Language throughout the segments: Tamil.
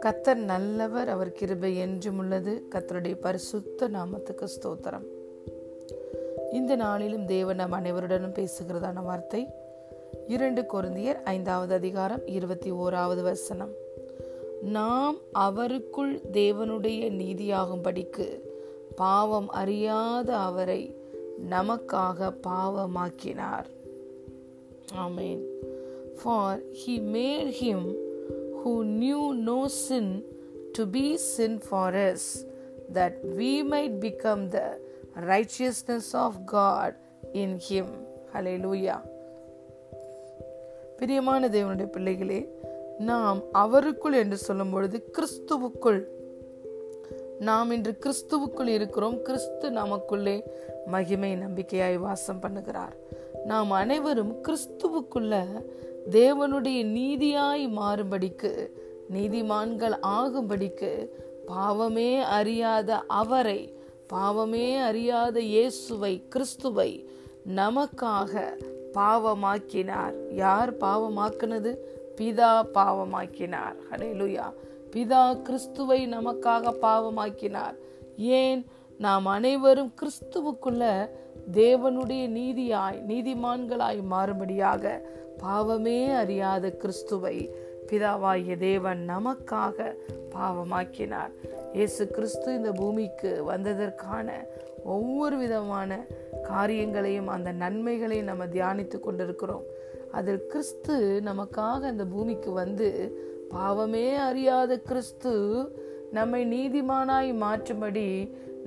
கத்தர் நல்லவர் அவர் கிருபை என்றும் உள்ளது. கத்தருடைய பரிசுத்த நாமத்துக்கு ஸ்தோத்திரம். இந்த நாளிலும் தேவன் நம் அனைவருடனும் பேசுகிறதான வார்த்தை இரண்டு கொருந்தியர் ஐந்தாவது அதிகாரம் இருபத்தி ஓராவது வசனம். நாம் அவருக்குள் தேவனுடைய நீதியாகும்படிக்கு பாவம் அறியாத அவரை நமக்காக பாவமாக்கினார். ஆமேன். For he made him who knew no sin to be sin for us, that we might become the righteousness of God in Him. Hallelujah. பிரியமான தேவனுடைய பிள்ளைகளே நாம் அவருக்குள் என்று சொல்லும் பொழுது கிறிஸ்துவுக்குள் நாம் இன்று கிறிஸ்துவுக்குள் இருக்கிறோம் கிறிஸ்து நமக்குள்ளே மகிமை நம்பிக்கையாய் வாசம் பண்ணுகிறார் நாம் அனைவரும் கிறிஸ்துவுக்குள்ள தேவனுடைய நீதியாய் மாறும்படிக்கு நீதிமான்கள் ஆகும்படிக்கு பாவமே அறியாத அவரை பாவமே அறியாத இயேசுவை கிறிஸ்துவை நமக்காக பாவமாக்கினார். யார் பாவமாக்குனது? பிதா பாவமாக்கினார். ஹலேலுயா பிதா கிறிஸ்துவை நமக்காக பாவமாக்கினார். ஏன்? நாம் அனைவரும் கிறிஸ்துவுக்குள்ள தேவனுடைய நீதியாய் நீதிமான்களாய் மாறும்படியாக பாவமே அறியாத கிறிஸ்துவை பிதாவாகிய தேவன் நமக்காக பாவமாக்கினார். இயேசு கிறிஸ்து இந்த பூமிக்கு வந்ததற்கான ஒவ்வொரு விதமான காரியங்களையும் அந்த நன்மைகளையும் நம்ம தியானித்து கொண்டிருக்கிறோம். அதில் கிறிஸ்து நமக்காக இந்த பூமிக்கு வந்து பாவமே அறியாத கிறிஸ்து நம்மை நீதிமானாய் மாற்றும்படி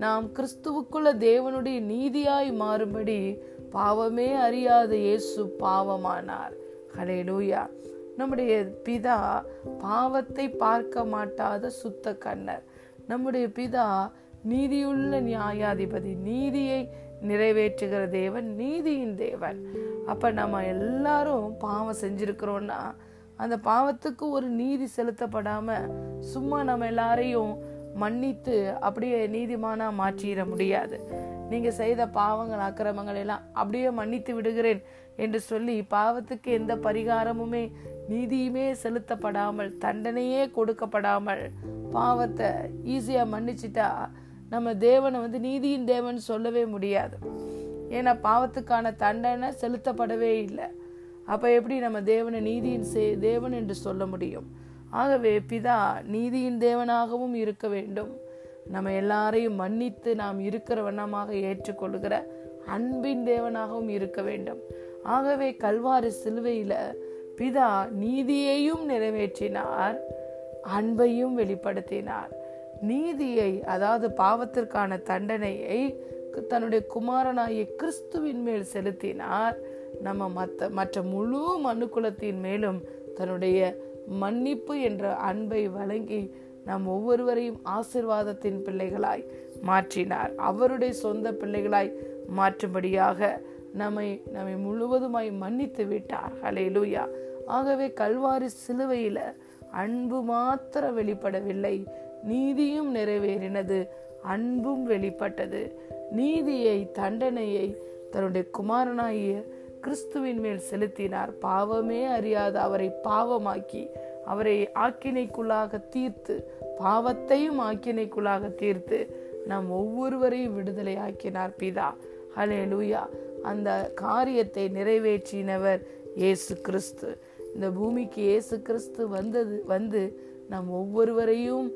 நாம் கிறிஸ்துவுக்குள்ள தேவனுடைய நீதியாய் மாறும்படி பாவமே அறியாத இயேசு பாவமானார். ஹலேலூயா நம்முடைய பிதா பாவத்தை பார்க்க மாட்டாத சுத்த கண்ணர் நம்முடைய பிதா நீதியுள்ள நியாயாதிபதி நீதியை நிறைவேற்றுகிற தேவன் நீதியின் தேவன். அப்ப நம்ம எல்லாரும் பாவம் செஞ்சிருக்கிறோம்னா அந்த பாவத்துக்கு ஒரு நீதி செலுத்தப்படாம சும்மா நம்ம எல்லாரையும் மன்னித்து அப்படியே நீதிமானா மாற்றிட முடியாது. நீங்க செய்த பாவங்கள் அக்கிரமங்கள் எல்லாம் அப்படியே மன்னித்து விடுகிறேன் என்று சொல்லி பாவத்துக்கு எந்த பரிகாரமுமே நீதியுமே செலுத்தப்படாமல் தண்டனையே கொடுக்கப்படாமல் பாவத்தை ஈஸியா மன்னிச்சிட்டா நம்ம தேவனை வந்து நீதியின் தேவன் சொல்லவே முடியாது. ஏன்னா பாவத்துக்கான தண்டனை செலுத்தப்படவே இல்லை. அப்ப எப்படி நம்ம தேவனை நீதியின் தேவன் என்று சொல்ல முடியும்? ஆகவே பிதா நீதியின் தேவனாகவும் இருக்க வேண்டும். நம்ம எல்லாரையும் மன்னித்து நாம் இருக்கிற வண்ணமாக ஏற்றுக்கொள்கிற அன்பின் தேவனாகவும் இருக்க வேண்டும். ஆகவே கல்வாரி சிலுவையில பிதா நீதியையும் நிறைவேற்றினார் அன்பையும் வெளிப்படுத்தினார். நீதியை அதாவது பாவத்திற்கான தண்டனையை தன்னுடைய குமாரனாகிய கிறிஸ்துவின் மேல் செலுத்தினார். நம்ம மற்ற மற்ற முழு மனுக்குலத்தின் மேலும் தன்னுடைய மன்னிப்பு என்ற அன்பை வழங்கி நம் ஒவ்வொருவரையும் ஆசிர்வாதத்தின் பிள்ளைகளாய் மாற்றினார். அவருடைய சொந்த பிள்ளைகளாய் மாற்றும்படியாக நம்மை நம்மை முழுவதுமாய் மன்னித்து விட்டார். ஹலே லூயா ஆகவே கல்வாரி சிலுவையில அன்பு மாத்திர வெளிப்படவில்லை. நீதியும் நிறைவேறினது. அன்பும் வெளிப்பட்டது. நீதியை தண்டனையை தன்னுடைய குமாரனாகிய கிறிஸ்துவின் மேல் செலுத்தினார். பாவமே அறியாத அவரை பாவமாக்கி அவரை ஆக்கினைக்குள்ளாக தீர்த்து பாவத்தையும் ஆக்கினைக்குள்ளாக தீர்த்து நம் ஒவ்வொருவரையும் விடுதலை ஆக்கினார் பிதா. ஹலே லூயா அந்த காரியத்தை நிறைவேற்றினவர் இயேசு கிறிஸ்து. இந்த பூமிக்கு இயேசு கிறிஸ்து வந்தது வந்து நம் ஒவ்வொருவரையும்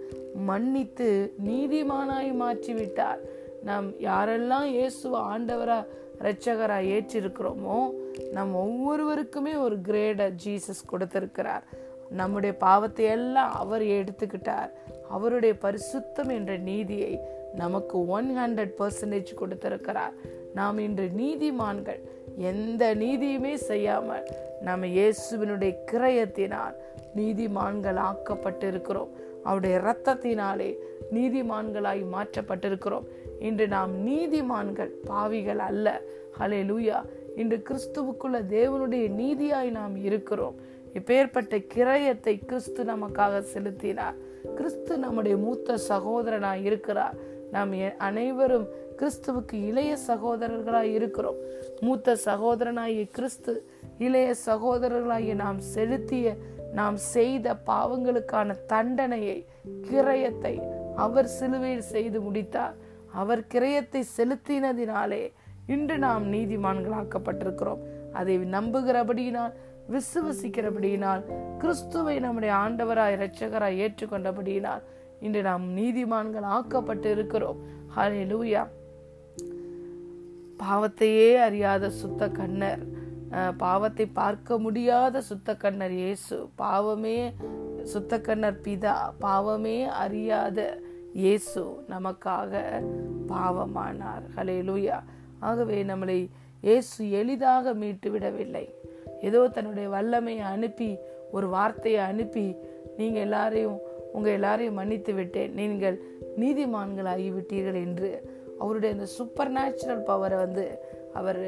மன்னித்து நீதிமானாய் மாற்றிவிட்டார். நாம் யாரெல்லாம் இயேசு ஆண்டவராக இரட்சகராக ஏற்றிருக்கிறோமோ நம் ஒவ்வொருவருக்குமே ஒரு கிரேடை ஜீசஸ் கொடுத்திருக்கிறார். நம்முடைய பாவத்தை எல்லாம் அவர் எடுத்துக்கிட்டார். அவருடைய பரிசுத்தம் என்ற நீதியை நமக்கு ஒன் ஹண்ட்ரட் பர்சன்டேஜ் கொடுத்திருக்கிறார். நாம் இன்று நீதிமான்கள் எந்த நீதியுமே செய்யாமல் நம்ம இயேசுவினுடைய கிரயத்தினால் நீதிமான்கள் ஆக்கப்பட்டிருக்கிறோம் அவருடைய இரத்தத்தினாலே நீதிமான்களாய் மாற்றப்பட்டிருக்கிறோம். இன்று நாம் நீதிமான்கள் பாவிகள் அல்ல. ஹலே லூயா இன்று கிறிஸ்துவுக்குள்ள தேவனுடைய நீதியாய் நாம் இருக்கிறோம். இப்பேற்பட்ட கிரயத்தை கிறிஸ்து நமக்காக செலுத்தினார். கிறிஸ்து நம்முடைய மூத்த சகோதரனாய் இருக்கிறார். நாம் அனைவரும் கிறிஸ்துவுக்கு இளைய சகோதரர்களாய் இருக்கிறோம். மூத்த சகோதரனாகிய கிறிஸ்து இளைய சகோதரர்களாகிய நாம் செலுத்திய நாம் செய்த பாவங்களுக்கான தண்டனையை கிரயத்தை அவர் சிலுவையில் செய்து முடித்தார். அவர் கிரயத்தை செலுத்தினதினாலே இன்று நாம் நீதிமான்களாக்கப்பட்டிருக்கிறோம். அதை நம்புகிறபடியினால் விசுவசிக்கிறபடியினால் கிறிஸ்துவை நம்முடைய ஆண்டவராய் இரட்சகராய் ஏற்றுக்கொண்டபடியினால் இன்று நாம் நீதிமான்கள் ஆக்கப்பட்டு இருக்கிறோம் ஹலே லூயா பாவத்தையே அறியாத சுத்த கண்ணர் பாவத்தை பார்க்க முடியாத சுத்த கண்ணர் இயேசு. பாவமே சுத்த கண்ணர் பிதா. பாவமே அறியாத இயேசு நமக்காக பாவமானார். ஹலே லூயா ஆகவே நம்மளை இயேசு எளிதாக மீட்டு விடவில்லை. ஏதோ தன்னுடைய வல்லமையை அனுப்பி ஒரு வார்த்தையை அனுப்பி நீங்கள் எல்லாரையும் உங்கள் எல்லாரையும் மன்னித்து விட்டேன். நீங்கள் நீதிமான்கள் ஆகிவிட்டீர்கள் என்று அவருடைய அந்த சூப்பர் நேச்சுரல் பவரை வந்து அவர்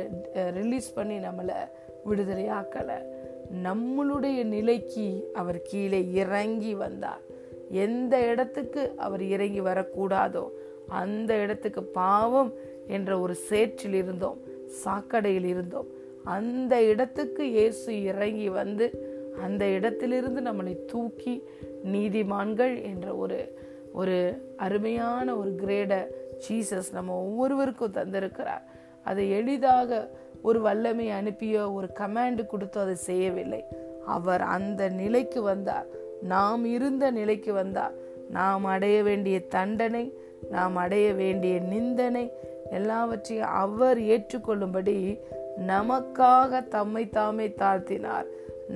ரிலீஸ் பண்ணி நம்மளை விடுதலையாக்கலை. நம்மளுடைய நிலைக்கு அவர் கீழே இறங்கி வந்தார். எந்த இடத்துக்கு அவர் இறங்கி வரக்கூடாதோ அந்த இடத்துக்கு பாவம் என்ற ஒரு சேற்றில் இருந்தோம் சாக்கடையில் இருந்தோம். அந்த இடத்துக்கு இயேசு இறங்கி வந்து அந்த இடத்திலிருந்து நம்மளை தூக்கி நீதிமான்கள் என்ற ஒரு ஒரு அருமையான ஒரு கிரேடை ஜீசஸ் நம்ம ஒவ்வொருவருக்கும் தந்திருக்கிறார். அதை எளிதாக ஒரு வல்லமை அனுப்பியோ ஒரு கமாண்டு கொடுத்தோ அதை செய்யவில்லை. அவர் அந்த நிலைக்கு வந்தார். நாம் இருந்த நிலைக்கு வந்தார். நாம் அடைய வேண்டிய தண்டனை நாம் அடைய வேண்டிய நிந்தனை எல்லாவற்றையும் அவர் ஏற்றுக்கொள்ளும்படி நமக்காக தம்மை தாமே தாழ்த்தினார்.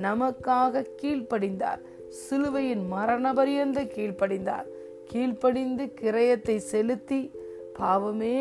நமக்காக கீழ்ப்படிந்தார். சிலுவையின் மரணபரியந்த கீழ்ப்படிந்தார். கீழ்ப்படிந்து கிரயத்தை செலுத்தி பாவமே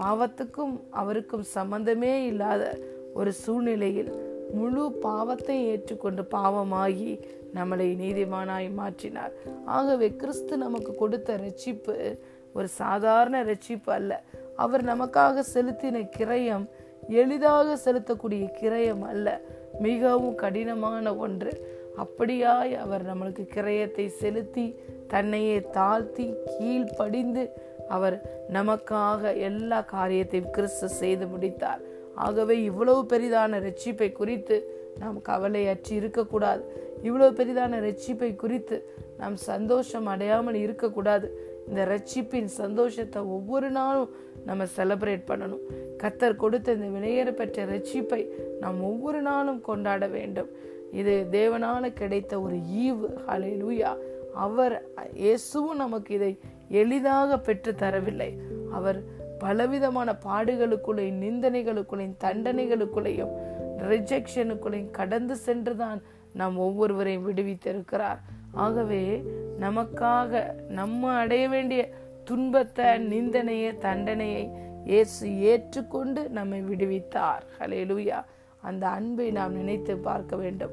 பாவத்துக்கும் அவருக்கும் சம்பந்தமே இல்லாத ஒரு சூழ்நிலையில் முழு பாவத்தை ஏற்றுக்கொண்டு பாவமாகி நம்மளை நீதிமானாய் மாற்றினார். ஆகவே கிறிஸ்து நமக்கு கொடுத்த ரட்சிப்பு ஒரு சாதாரண ரட்சிப்பு அல்ல. அவர் நமக்காக செலுத்தின கிரயம் எளிதாக செலுத்தக்கூடிய கிரயம் அல்ல. மிகவும் கடினமான ஒன்று. அப்படியாய் அவர் நம்மளுக்கு கிரயத்தை செலுத்தி தன்னையே தாழ்த்தி கீழ்ப்படிந்து அவர் நமக்காக எல்லா காரியத்தையும் கிறிஸ்து செய்து முடித்தார். ஆகவே இவ்வளவு பெரிதான ரட்சிப்பை குறித்து நாம் கவலையற்றி இருக்கக்கூடாது. இவ்வளவு பெரிதான ரட்சிப்பை குறித்து நாம் சந்தோஷம் அடையாமல் இருக்கக்கூடாது. இந்த ரட்சிப்பின் சந்தோஷத்தை ஒவ்வொரு நாளும் நம்ம செலப்ரேட் பண்ணணும். கத்தர் கொடுத்த இந்த விலையேற பெற்ற ரட்சிப்பை நாம் ஒவ்வொரு நாளும் கொண்டாட வேண்டும். இது தேவனால கிடைத்த ஒரு ஈவு. ஹலே லூயா அவர் இயேசுவும் நமக்கு இதை எளிதாக பெற்று தரவில்லை. அவர் பலவிதமான பாடுகளுக்குள்ளேயும் நிந்தனைகளுக்குள்ளேயும் தண்டனைகளுக்குள்ளேயும் ரிஜெக்ஷனுக்குள்ளேயும் கடந்து சென்றுதான் நாம் ஒவ்வொருவரையும் விடுவித்திருக்கிறார். ஆகவே நமக்காக நம்ம அடைய வேண்டிய துன்பத்தை நிந்தனையை தண்டனையை இயேசு ஏற்றுக்கொண்டு நம்மை விடுவித்தார். ஹலே லூயா அந்த அன்பை நாம் நினைத்து பார்க்க வேண்டும்.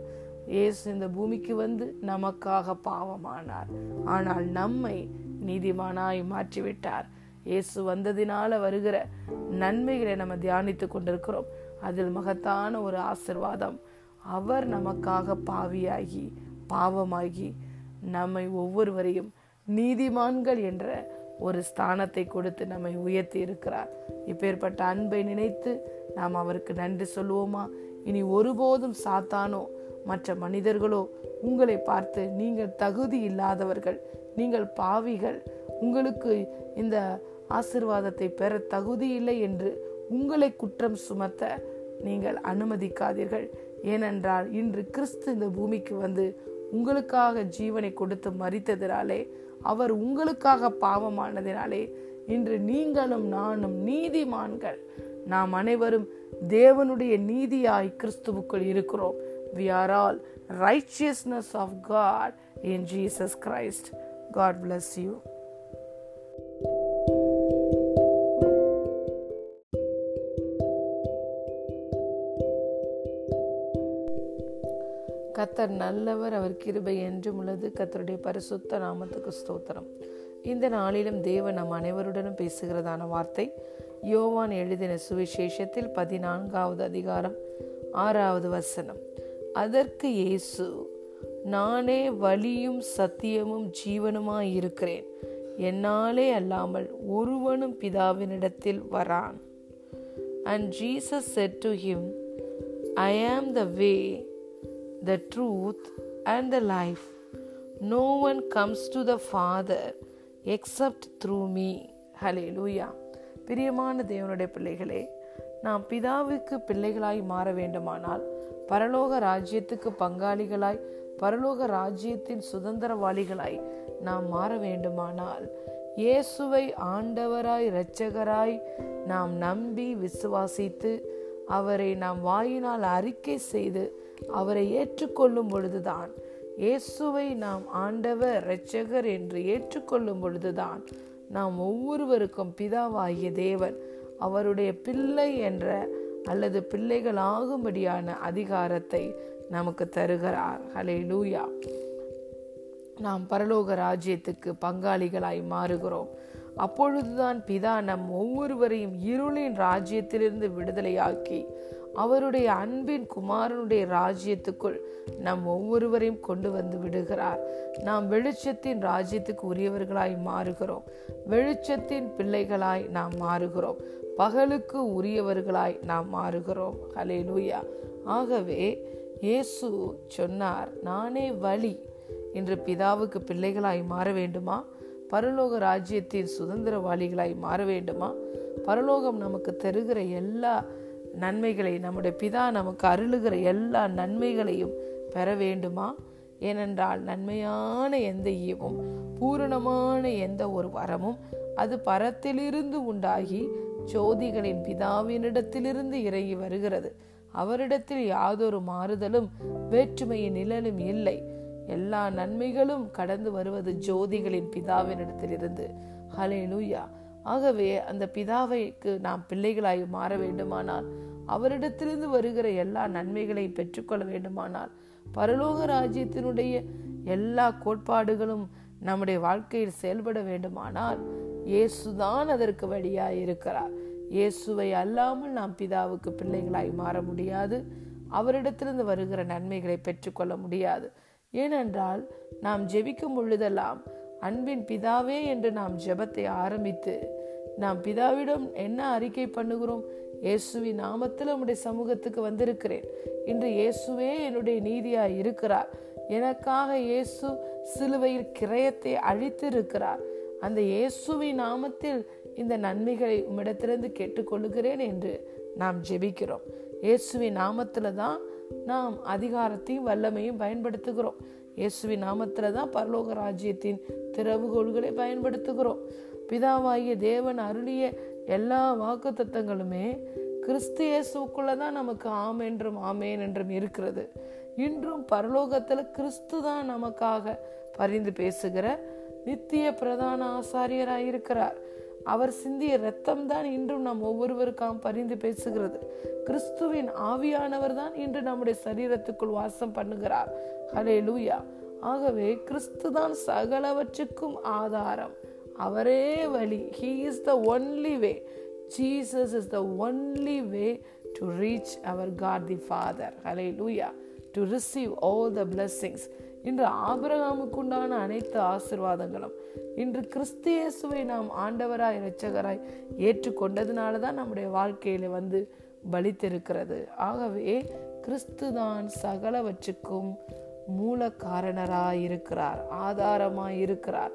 இயேசு இந்த பூமிக்கு வந்து நமக்காக பாவமானார். ஆனால் நம்மை நீதிமானாய் மாற்றிவிட்டார். இயேசு வந்ததினால வருகிற நன்மைகளை நம்ம தியானித்து கொண்டிருக்கிறோம். அதில் மகத்தான ஒரு ஆசிர்வாதம். அவர் நமக்காக பாவியாகி பாவமாகி நம்மை ஒவ்வொருவரையும் நீதிமான்கள் என்ற ஒரு ஸ்தானத்தை கொடுத்து நம்மை உயர்த்தி இருக்கிறார். இப்பேற்பட்ட அன்பை நினைத்து நாம் அவருக்கு நன்றி சொல்லுவோமா? இனி ஒருபோதும் சாத்தானோ மற்ற மனிதர்களோ உங்களை பார்த்து நீங்கள் தகுதி இல்லாதவர்கள் நீங்கள் பாவிகள் உங்களுக்கு இந்த ஆசிர்வாதத்தை பெற தகுதி இல்லை என்று உங்களை குற்றம் சுமத்த நீங்கள் அனுமதிக்காதீர்கள். ஏனென்றால் இன்று கிறிஸ்து இந்த பூமிக்கு வந்து உங்களுக்காக ஜீவனை கொடுத்து மறித்ததினாலே அவர் உங்களுக்காக பாவமானதினாலே இன்று நீங்களும் நானும் நீதிமான்கள். நாம் அனைவரும் தேவனுடைய நீதியாய் கிறிஸ்துவுக்குள் இருக்கிறோம். We are all righteousness of God in Jesus Christ God bless you கத்தர் நல்லவர் அவர் கிருபை என்றும் உள்ளது. கத்தருடைய பரிசுத்த நாமத்துக்கு ஸ்தோத்திரம். இந்த நாளிலும் தேவன் நம் அனைவருடனும் பேசுகிறதான வார்த்தை யோவான் எழுதின சுவிசேஷத்தில் பதினான்காவது அதிகாரம் ஆறாவது வசனம். அதற்கு இயேசு நானே வழியும் சத்தியமும் ஜீவனுமாய் இருக்கிறேன். என்னாலே அல்லாமல் ஒருவனும் பிதாவினிடத்தில் வரான். And Jesus said to him I am the way the truth and the life no one comes to the father except through me hallelujah பிரியமான தேவனுடைய பிள்ளைகளே நாம் பிதாவுக்கு பிள்ளைகளாய் மாற வேண்டுமானால் பரலோக ராஜ்யத்துக்கு பங்காளிகளாய் பரலோக ராஜ்யத்தின் சுதந்திரவாளிகளாய் நாம் மாற வேண்டுமானால் இயேசுவை ஆண்டவராய் இரட்சகராய் நாம் நம்பி விசுவாசித்து அவரை நாம் வாயினால் அறிக்கை செய்து அவரை ஏற்றுக்கொள்ளும் பொழுதுதான் இயேசுவை நாம் ஆண்டவர் இரட்சகர் என்று ஏற்றுக்கொள்ளும் பொழுதுதான் நாம் ஒவ்வொருவருக்கும் பிதாவாகிய தேவன் அவருடைய பிள்ளை என்ற அல்லது பிள்ளைகள் ஆகும்படியான அதிகாரத்தை நமக்கு தருகிறார். ஹலே லூயா நாம் பரலோக ராஜ்யத்துக்கு பங்காளிகளாய் மாறுகிறோம். அப்பொழுதுதான் பிதா நம் ஒவ்வொருவரையும் இருளின் ராஜ்யத்திலிருந்து விடுதலையாக்கி அவருடைய அன்பின் குமாரனுடைய ராஜ்யத்துக்குள் நம் ஒவ்வொருவரையும் கொண்டு வந்து விடுகிறார். நாம் வெளிச்சத்தின் ராஜ்யத்துக்கு உரியவர்களாய் மாறுகிறோம். வெளிச்சத்தின் பிள்ளைகளாய் நாம் மாறுகிறோம். பகலுக்கு உரியவர்களாய் நாம் மாறுகிறோம். ஹலே லூயா ஆகவே இயேசு சொன்னார் நானே வழி. என்று பிதாவுக்கு பிள்ளைகளாய் மாற வேண்டுமா? பரலோக ராஜ்யத்தின் சுதந்திரவாளிகளாய் மாற வேண்டுமா? பரலோகம் நமக்கு தருகிற எல்லா நன்மைகளை நம்முடைய பிதா நமக்கு அருளுகிற எல்லா நன்மைகளையும் பெற வேண்டுமா? ஏனென்றால் நன்மையான எந்த ஈவும் பூரணமான எந்த ஒரு வரமும் அது பரத்திலிருந்து உண்டாகி ஜோதிகளின் பிதாவினிடத்திலிருந்து இறங்கி வருகிறது. அவரிடத்தில் யாதொரு மாறுதலும் வேற்றுமையின் நிழலும் இல்லை. எல்லா நன்மைகளும் கடந்து வருவது ஜோதிகளின் பிதாவினிடத்திலிருந்து. ஹலே லூயா ஆகவே அந்த பிதாவைக்கு நாம் பிள்ளைகளாய் மாற வேண்டுமானால் அவரிடத்திலிருந்து வருகிற எல்லா நன்மைகளையும் பெற்றுக்கொள்ள வேண்டுமானால் பரலோக ராஜ்யத்தினுடைய எல்லா கோட்பாடுகளும் நம்முடைய வாழ்க்கையில் செயல்பட வேண்டுமானால் இயேசுதான் அதற்கு வழியாய் இருக்கிறார். இயேசுவை அல்லாமல் நாம் பிதாவுக்கு பிள்ளைகளாய் மாற முடியாது. அவரிடத்திலிருந்து வருகிற நன்மைகளை பெற்றுக்கொள்ள முடியாது. ஏனென்றால் நாம் ஜெபிக்கும் பொழுதெல்லாம் அன்பின் பிதாவே என்று நாம் ஜெபத்தை ஆரம்பித்து நாம் பிதாவிடம் என்ன அறிக்கை பண்ணுகிறோம்? இயேசுவின் நாமத்தில் உம்முடைய சமூகத்துக்கு வந்திருக்கிறேன். இன்று இயேசுவே என்னுடைய நீதியாய் இருக்கிறார். எனக்காக இயேசு சிலுவையில் கிரயத்தை அழித்து இருக்கிறார் அந்த இயேசுவின் நாமத்தில் இந்த நன்மைகளை உம்மிடத்திலிருந்து கேட்டுக்கொள்ளுகிறேன் என்று நாம் ஜெபிக்கிறோம். இயேசுவின் நாமத்தில் தான் நாம் அதிகாரத்தையும் வல்லமையும் பயன்படுத்துகிறோம். இயேசுவின் நாமத்தில் தான் பரலோக ராஜ்யத்தின் திறவுகோள்களை பயன்படுத்துகிறோம். பிதாவாகிய தேவன் அருளிய எல்லா வாக்கு தத்தங்களுமே கிறிஸ்து இயேசுக்குள்ளதான் நமக்கு ஆம் என்றும் ஆமேன் என்றும் இருக்கிறது. இன்றும் பரலோகத்தில் கிறிஸ்து தான் நமக்காக பரிந்து பேசுகிற நித்திய பிரதான ஆசாரியராக இருக்கிறார் அவர் சிந்திய இரத்தம் தான் இன்றும் நம் ஒவ்வொருவருக்காம் பரிந்து பேசுகிறது. கிறிஸ்துவின் ஆவியானவர் தான் இன்று நம்முடைய சரீரத்துக்குள் வாசம் பண்ணுகிறார். ஹலே லூயா ஆகவே கிறிஸ்து தான் சகலவற்றுக்கும் ஆதாரம். அவரே வழி. He is the only way Jesus is the only way to reach our God the father hallelujah to receive all the blessings இன்று ஆபிரகாமுக்கு உண்டான அனைத்து ஆசிர்வாதங்களும். இன்று கிறிஸ்தியேசுவை நாம் ஆண்டவராய் இரட்சகராய் ஏற்றுக்கொண்டதுனால தான் நம்முடைய வாழ்க்கையில வந்து பலித்திருக்கிறது. ஆகவே கிறிஸ்து தான் சகலவற்றுக்கும் மூல காரணராய் இருக்கிறார் ஆதாரமாய் இருக்கிறார்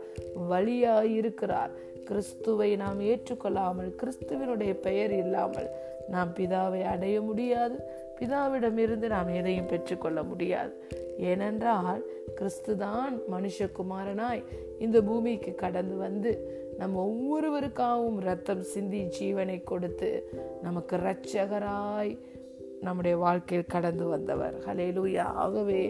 வழியாய் இருக்கிறார் கிறிஸ்துவை நாம் ஏற்றுக்கொள்ளாமல் கிறிஸ்துவனுடைய பெயர் இல்லாமல் நாம் பிதாவை அடைய முடியாது. பிதாவிடமிருந்து நாம் எதையும் பெற்றுக்கொள்ள முடியாது. ஏனென்றால் கிறிஸ்துதான் மனுஷகுமாரனாய் இந்த பூமிக்கு கடந்து வந்து நம்ம ஒவ்வொருவருக்காகவும் ரத்தம் சிந்தி ஜீவனை கொடுத்து நமக்கு இரட்சகராய் நம்முடைய வாழ்க்கையில் கடந்து வந்தவர். ஹலேலூயா ஆகவே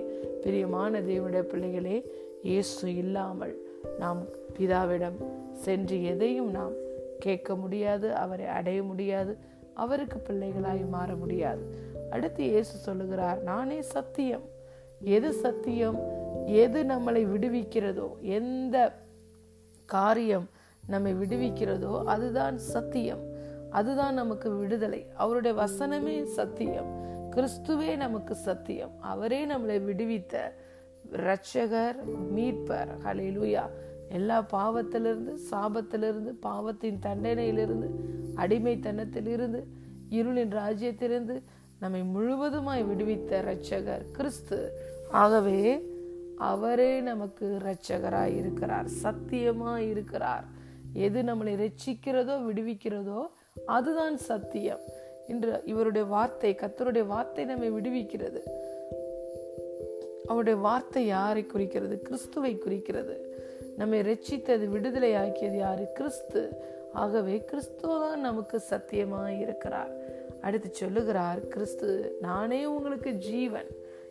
பிரியமான தேவனுடைய பிள்ளைகளே இயேசு இல்லாமல் நாம் பிதாவிடம் சென்று எதையும் நாம் கேட்க முடியாது அவரை அடைய முடியாது அவருக்கு பிள்ளைகளாய் மாற முடியாது. அடுத்து இயேசு சொல்லுகிறார் நானே சத்தியம். எது சத்தியம்? எது நம்மளை விடுவிக்கிறதோ? எந்த காரியம் நம்மை விடுவிக்கிறதோ அதுதான் சத்தியம். அதுதான் நமக்கு விடுதலை. அவருடைய வசனமே சத்தியம். கிறிஸ்துவே நமக்கு சத்தியம். அவரே நம்மளை விடுவித்த இரட்சகர் மீட்பர். ஹலிலுயா எல்லா பாவத்திலிருந்து சாபத்திலிருந்து பாவத்தின் தண்டனையிலிருந்து அடிமைத்தனத்திலிருந்து இருளின் ராஜ்யத்திலிருந்து நம்மை முழுவதுமாய் விடுவித்த இரட்சகர் கிறிஸ்து. ஆகவே அவரே நமக்கு இரட்சகராய் இருக்கிறார் சத்தியமாய் இருக்கிறார் எது நம்மளை ரட்சிக்கிறதோ விடுவிக்கிறதோ அதுதான் சத்தியம். என்று இவருடைய வார்த்தை கத்தருடைய வார்த்தை நம்மை விடுவிக்கிறது. அவருடைய வார்த்தை யாரை குறிக்கிறது? கிறிஸ்துவை குறிக்கிறது. நம்மை ரட்சித்தது விடுதலை ஆக்கியது யாரு? கிறிஸ்து. ஆகவே கிறிஸ்துவதான் நமக்கு சத்தியமாக இருக்கிறார் அடுத்து சொல்லுகிறார் கிறிஸ்து நானே உங்களுக்கு ஜீவன்.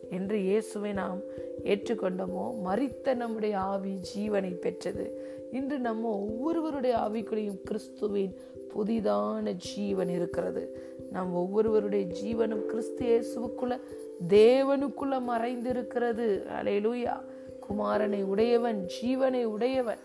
என்று இயேசுவை நாம் ஏற்றுக்கொண்டோமோ மறித்த நம்முடைய ஆவி ஜீவனை பெற்றது. இன்று நம்ம ஒவ்வொருவருடைய ஆவிக்குள்ளேயும் கிறிஸ்துவின் புதிதான ஜீவன் இருக்கிறது. நம் ஒவ்வொருவருடைய ஜீவனும் கிறிஸ்து இயேசுக்குள்ள தேவனுக்குள்ள மறைந்திருக்கிறது. அலையலூயா குமாரனை உடையவன் ஜீவனை உடையவன்.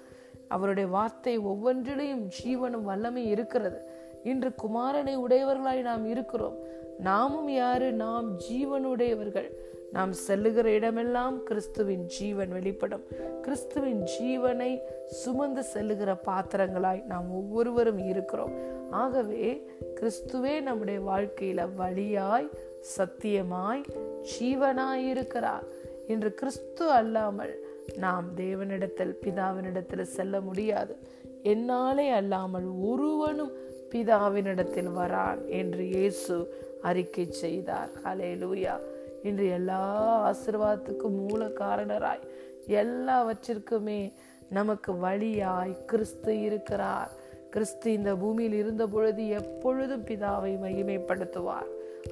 அவருடைய வார்த்தை ஒவ்வொன்றிலையும் ஜீவனும் வல்லமை இருக்கிறது. இன்று குமாரனை உடையவர்களாய் நாம் இருக்கிறோம். நாமும் யாரு? நாம் ஜீவனுடையவர்கள். நாம் செல்லுகிற இடமெல்லாம் கிறிஸ்துவின் ஜீவன் வெளிப்படும். கிறிஸ்துவின் ஜீவனை சுமந்து செல்லுகிற பாத்திரங்களாய் நாம் ஒவ்வொருவரும் இருக்கிறோம். ஆகவே கிறிஸ்துவே நம்முடைய வாழ்க்கையில வழியாய் சத்தியமாய் ஜீவனாய் இருக்கிறார் இன்று கிறிஸ்து அல்லாமல் நாம் தேவனிடத்தில் பிதாவினிடத்தில் செல்ல முடியாது. என்னாலே அல்லாமல் ஒருவனும் பிதாவினிடத்தில் வரான் என்று இயேசு அறிக்கை செய்தார். ஹலே லூயா இன்று எல்லா ஆசிர்வாதத்துக்கும் மூல காரணராய் எல்லாவற்றிற்குமே நமக்கு வழியாய் கிறிஸ்து இருக்கிறார். கிறிஸ்து இந்த பூமியில் இருந்த பொழுது எப்பொழுதும் பிதாவை மகிமைப்படுத்துவார்.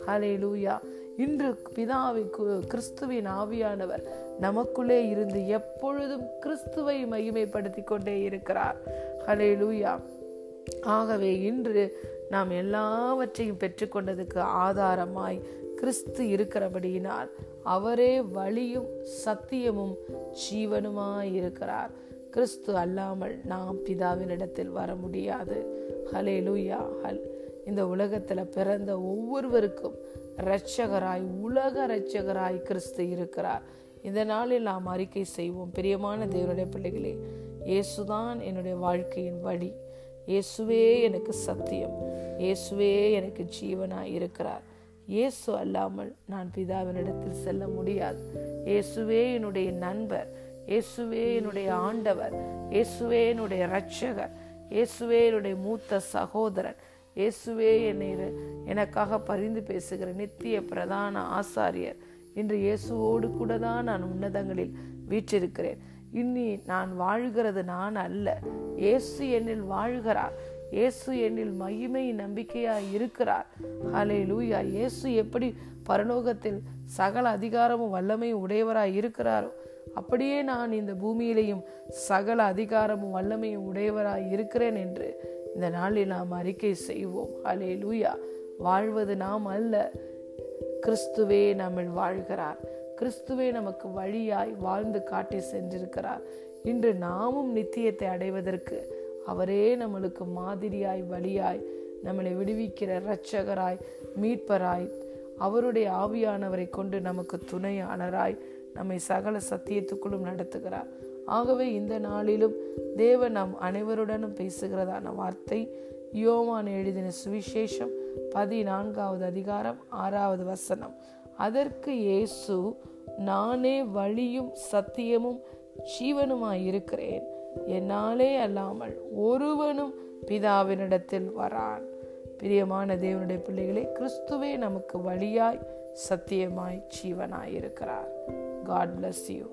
ஹலே லூயா இன்று பிதாவை கிறிஸ்துவின் ஆவியானவர் நமக்குள்ளே இருந்து எப்பொழுதும் கிறிஸ்துவை மகிமைப்படுத்தி கொண்டே இருக்கிறார். ஹலே லூயா ஆகவே இன்று நாம் எல்லாவற்றையும் பெற்றுக்கொண்டதுக்கு ஆதாரமாய் கிறிஸ்து இருக்கிறபடியினால் அவரே வழியும் சத்தியமும் ஜீவனுமாய் இருக்கிறார் கிறிஸ்து அல்லாமல் நாம் பிதாவினிடத்தில் வர முடியாது. ஹலே லூயா ஹல். இந்த உலகத்தில் பிறந்த ஒவ்வொருவருக்கும் இரட்சகராய் உலக இரட்சகராய் கிறிஸ்து இருக்கிறார். இந்த நாளில் நாம் அறிக்கை செய்வோம். பிரியமான தேவனுடைய பிள்ளைகளே இயேசுதான் என்னுடைய வாழ்க்கையின் வழி. இயேசுவே எனக்கு சத்தியம். இயேசுவே எனக்கு ஜீவனாய் இருக்கிறார் இயேசு அல்லாமல் நான் பிதாவினிடத்தில் செல்ல முடியாது. இயேசுவே என்னுடைய நண்பர் இயேசுவே என்னுடைய ஆண்டவர் இயேசுவே என்னுடைய இரட்சகர் இயேசுவே என்னுடைய மூத்த சகோதரன் இயேசுவே என்னை எனக்காக பரிந்து பேசுகிற நித்திய பிரதான ஆசாரியர். இன்று இயேசுவோடு கூட தான் நான் உன்னதங்களில் வீற்றிருக்கிறேன். இன்னி நான் வாழ்கிறது நான் அல்ல. இயேசு என்னில் வாழ்கிறார். இயேசு என்னில் மகிமை நம்பிக்கையாய் இருக்கிறார். ஹலே லூயா இயேசு எப்படி பரலோகத்தில் சகல அதிகாரமும் வல்லமையும் உடையவராய் இருக்கிறாரோ அப்படியே நான் இந்த பூமியிலையும் சகல அதிகாரமும் வல்லமையும் உடையவராய் இருக்கிறேன் என்று இந்த நாளில் நாம் அறிக்கை செய்வோம். ஹலே லூயா வாழ்வது நாம் அல்ல கிறிஸ்துவே நம்மில் வாழ்கிறார். கிறிஸ்துவே நமக்கு வழியாய் வாழ்ந்து காட்டி சென்றிருக்கிறார். இன்று நாமும் நித்தியத்தை அடைவதற்கு அவரே நம்மளுக்கு மாதிரியாய் வழியாய் நம்மளை விடுவிக்கிற இரட்சகராய் மீட்பராய் அவருடைய ஆவியானவரை கொண்டு நமக்கு துணையானராய் நம்மை சகல சத்தியத்துக்குள்ளும் நடத்துகிறார். ஆகவே இந்த நாளிலும் தேவன் நம் அனைவருடனும் பேசுகிறதான வார்த்தை யோவான் எழுதின சுவிசேஷம் பதினான்காவது அதிகாரம் ஆறாவது வசனம். அதற்கு இயேசு நானே வழியும் சத்தியமும் ஜீவனுமாய் இருக்கிறேன் என்னாலே அல்லாமல் ஒருவனும் பிதாவினிடத்தில் வரான். பிரியமான தேவனுடைய பிள்ளைகளே கிறிஸ்துவே நமக்கு வழியாய் சத்தியமாய் ஜீவனாய் இருக்கிறார் காட் பிளஸ் யூ